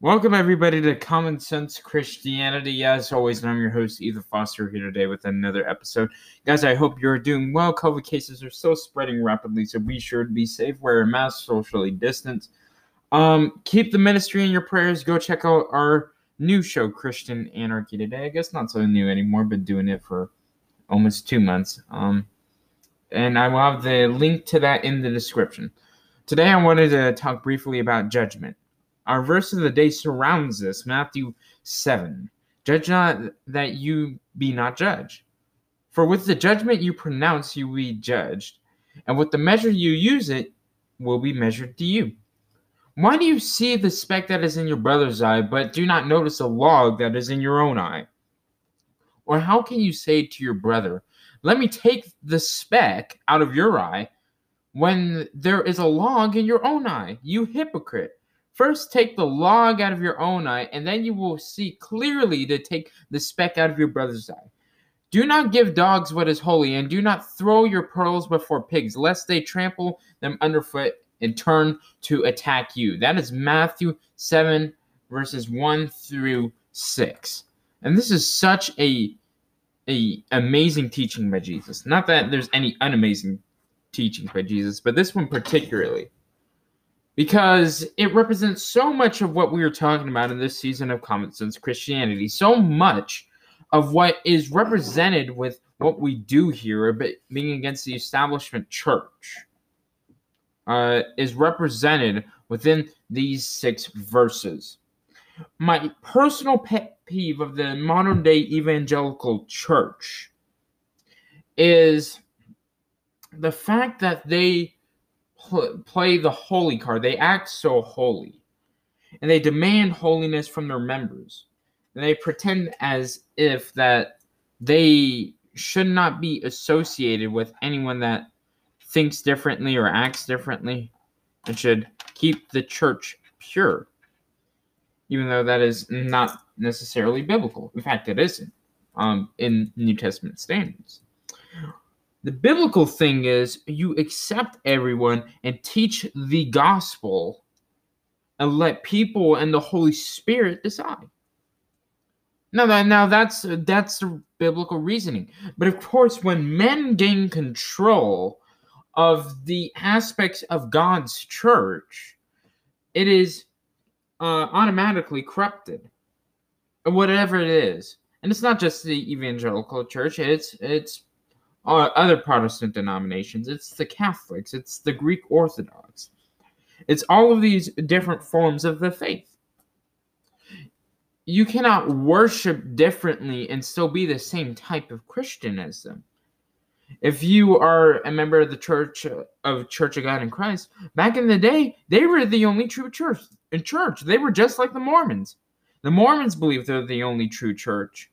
Welcome, everybody, to Common Sense Christianity. As always, I'm your host, Ethan Foster, here today with another episode. Guys, I hope you're doing well. COVID cases are still spreading rapidly, so be sure to be safe, wear a mask, socially distance. Um, keep the ministry in your prayers. Go check out our new show, Christian Anarchy, today. I guess not so new anymore, but doing it for almost two months. Um, and I will have the link to that in the description. Today, I wanted to talk briefly about judgment. Our verse of the day surrounds this Matthew 7. Judge not that you be not judged. For with the judgment you pronounce, you will be judged, and with the measure you use it will be measured to you. Why do you see the speck that is in your brother's eye, but do not notice the log that is in your own eye? Or how can you say to your brother, Let me take the speck out of your eye, when there is a log in your own eye? You hypocrite. First, take the log out of your own eye, and then you will see clearly to take the speck out of your brother's eye. Do not give dogs what is holy, and do not throw your pearls before pigs, lest they trample them underfoot and turn to attack you. That is Matthew 7, verses 1 through 6. And this is such a, a amazing teaching by Jesus. Not that there's any unamazing teachings by Jesus, but this one particularly because it represents so much of what we are talking about in this season of Common Sense Christianity. So much of what is represented with what we do here, but being against the establishment church, uh, is represented within these six verses. My personal pet peeve of the modern day evangelical church is the fact that they play the holy card. They act so holy. And they demand holiness from their members. And they pretend as if that they should not be associated with anyone that thinks differently or acts differently and should keep the church pure. Even though that is not necessarily biblical. In fact, it isn't um, in New Testament standards. The biblical thing is you accept everyone and teach the gospel and let people and the Holy Spirit decide. Now that now that's that's the biblical reasoning. But of course, when men gain control of the aspects of God's church, it is uh, automatically corrupted, whatever it is. And it's not just the evangelical church; it's it's other Protestant denominations. It's the Catholics. It's the Greek Orthodox. It's all of these different forms of the faith. You cannot worship differently and still be the same type of Christian as them. If you are a member of the Church of Church of God in Christ, back in the day, they were the only true church. In church, they were just like the Mormons. The Mormons believe they're the only true church.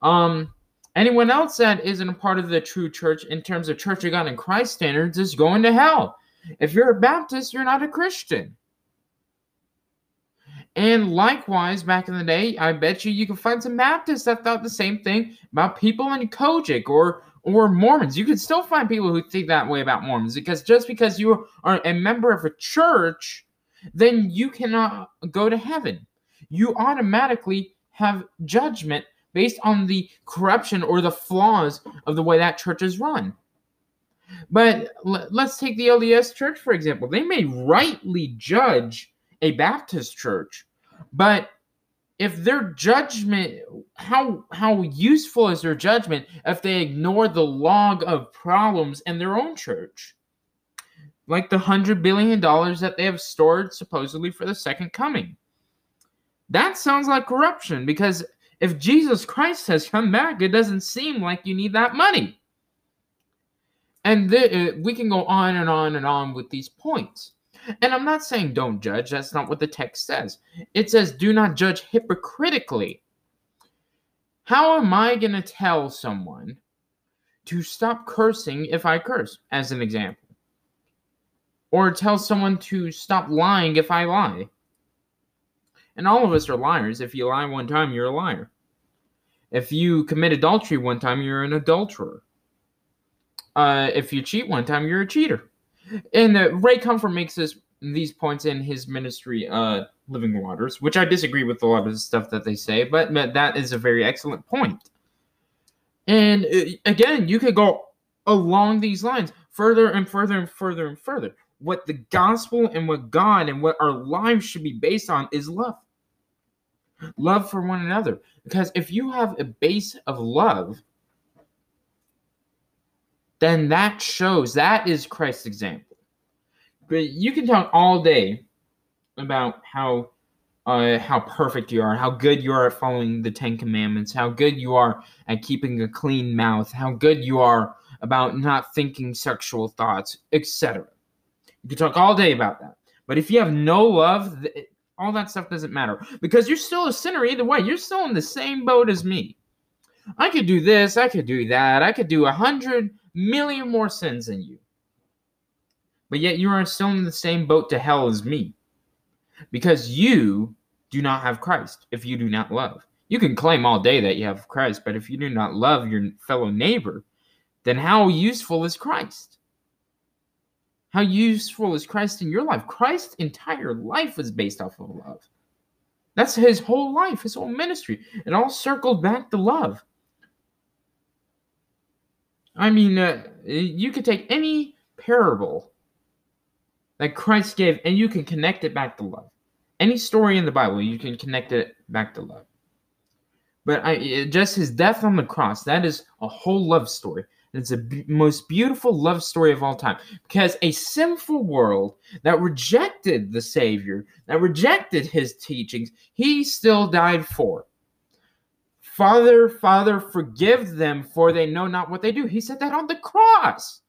Um, Anyone else that isn't a part of the true church in terms of Church of God in Christ standards is going to hell. If you're a Baptist, you're not a Christian. And likewise, back in the day, I bet you you could find some Baptists that thought the same thing about people in COGIC or or Mormons. You could still find people who think that way about Mormons because just because you are a member of a church, then you cannot go to heaven. You automatically have judgment based on the corruption or the flaws of the way that church is run. But let's take the LDS church, for example. They may rightly judge a Baptist church, but if their judgment, how how useful is their judgment if they ignore the log of problems in their own church? Like the hundred billion dollars that they have stored supposedly for the second coming. That sounds like corruption because if Jesus Christ has come back, it doesn't seem like you need that money. And uh, we can go on and on and on with these points. And I'm not saying don't judge. That's not what the text says. It says do not judge hypocritically. How am I going to tell someone to stop cursing if I curse, as an example? Or tell someone to stop lying if I lie? And all of us are liars. If you lie one time, you're a liar. If you commit adultery one time, you're an adulterer. Uh, if you cheat one time, you're a cheater. And uh, Ray Comfort makes this these points in his ministry, uh, living waters, which I disagree with a lot of the stuff that they say, but, but that is a very excellent point. And uh, again, you could go along these lines further and further and further and further. What the gospel and what God and what our lives should be based on is love. Love for one another. Because if you have a base of love, then that shows that is Christ's example. But you can talk all day about how uh, how perfect you are, how good you are at following the Ten Commandments, how good you are at keeping a clean mouth, how good you are about not thinking sexual thoughts, etc. You can talk all day about that. But if you have no love, all that stuff doesn't matter because you're still a sinner either way. You're still in the same boat as me. I could do this, I could do that, I could do a hundred million more sins than you. But yet you are still in the same boat to hell as me because you do not have Christ if you do not love. You can claim all day that you have Christ, but if you do not love your fellow neighbor, then how useful is Christ? How useful is Christ in your life? Christ's entire life was based off of love. That's his whole life, his whole ministry. It all circled back to love. I mean, uh, you could take any parable that Christ gave and you can connect it back to love. Any story in the Bible, you can connect it back to love. But I, just his death on the cross, that is a whole love story. It's the b- most beautiful love story of all time because a sinful world that rejected the Savior, that rejected his teachings, he still died for. Father, Father, forgive them, for they know not what they do. He said that on the cross.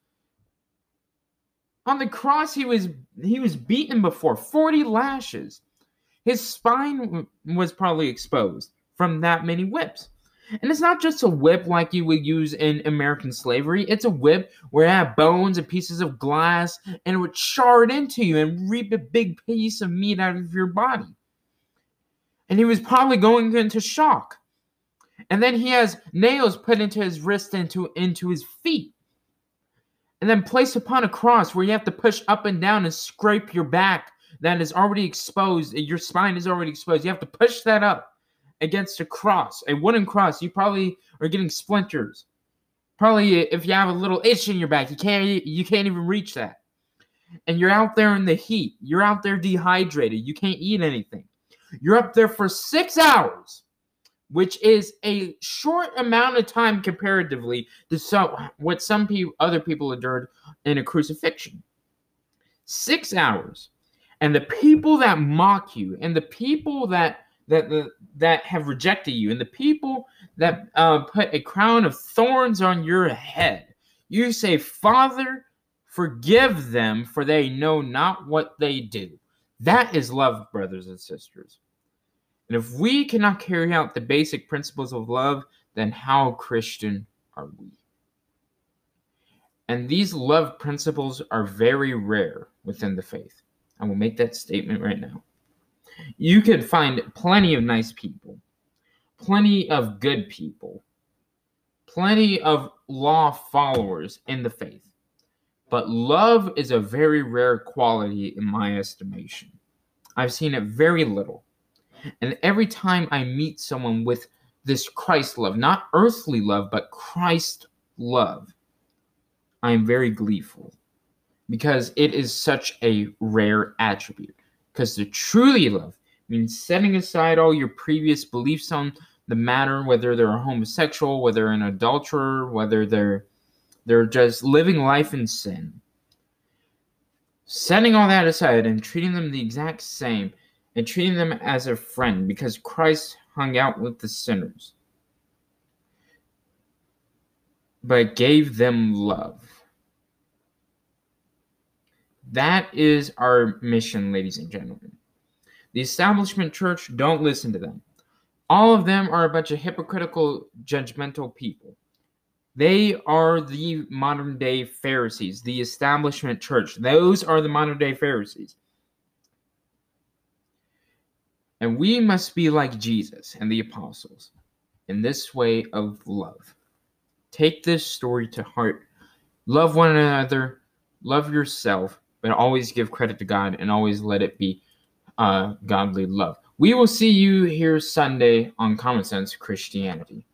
On the cross, he was he was beaten before 40 lashes. His spine was probably exposed from that many whips. And it's not just a whip like you would use in American slavery. It's a whip where it had bones and pieces of glass and it would shard into you and reap a big piece of meat out of your body. And he was probably going into shock. And then he has nails put into his wrist and into, into his feet. And then placed upon a cross where you have to push up and down and scrape your back that is already exposed. Your spine is already exposed. You have to push that up against a cross, a wooden cross. You probably are getting splinters. Probably if you have a little itch in your back, you can't you can't even reach that. And you're out there in the heat. You're out there dehydrated. You can't eat anything. You're up there for 6 hours which is a short amount of time comparatively to some, what some people, other people endured in a crucifixion. Six hours, and the people that mock you, and the people that that that, that have rejected you, and the people that uh, put a crown of thorns on your head, you say, "Father, forgive them, for they know not what they do." That is love, brothers and sisters. And if we cannot carry out the basic principles of love, then how Christian are we? And these love principles are very rare within the faith. I will make that statement right now. You can find plenty of nice people, plenty of good people, plenty of law followers in the faith. But love is a very rare quality in my estimation. I've seen it very little. And every time I meet someone with this Christ love, not earthly love, but Christ love, I am very gleeful because it is such a rare attribute. Because to truly love means setting aside all your previous beliefs on the matter, whether they're homosexual, whether they're an adulterer, whether they're they're just living life in sin. Setting all that aside and treating them the exact same and treating them as a friend because Christ hung out with the sinners, but gave them love. That is our mission, ladies and gentlemen. The establishment church, don't listen to them. All of them are a bunch of hypocritical, judgmental people. They are the modern day Pharisees, the establishment church. Those are the modern day Pharisees. And we must be like Jesus and the apostles in this way of love. Take this story to heart. Love one another, love yourself, but always give credit to God and always let it be uh, godly love. We will see you here Sunday on Common Sense Christianity.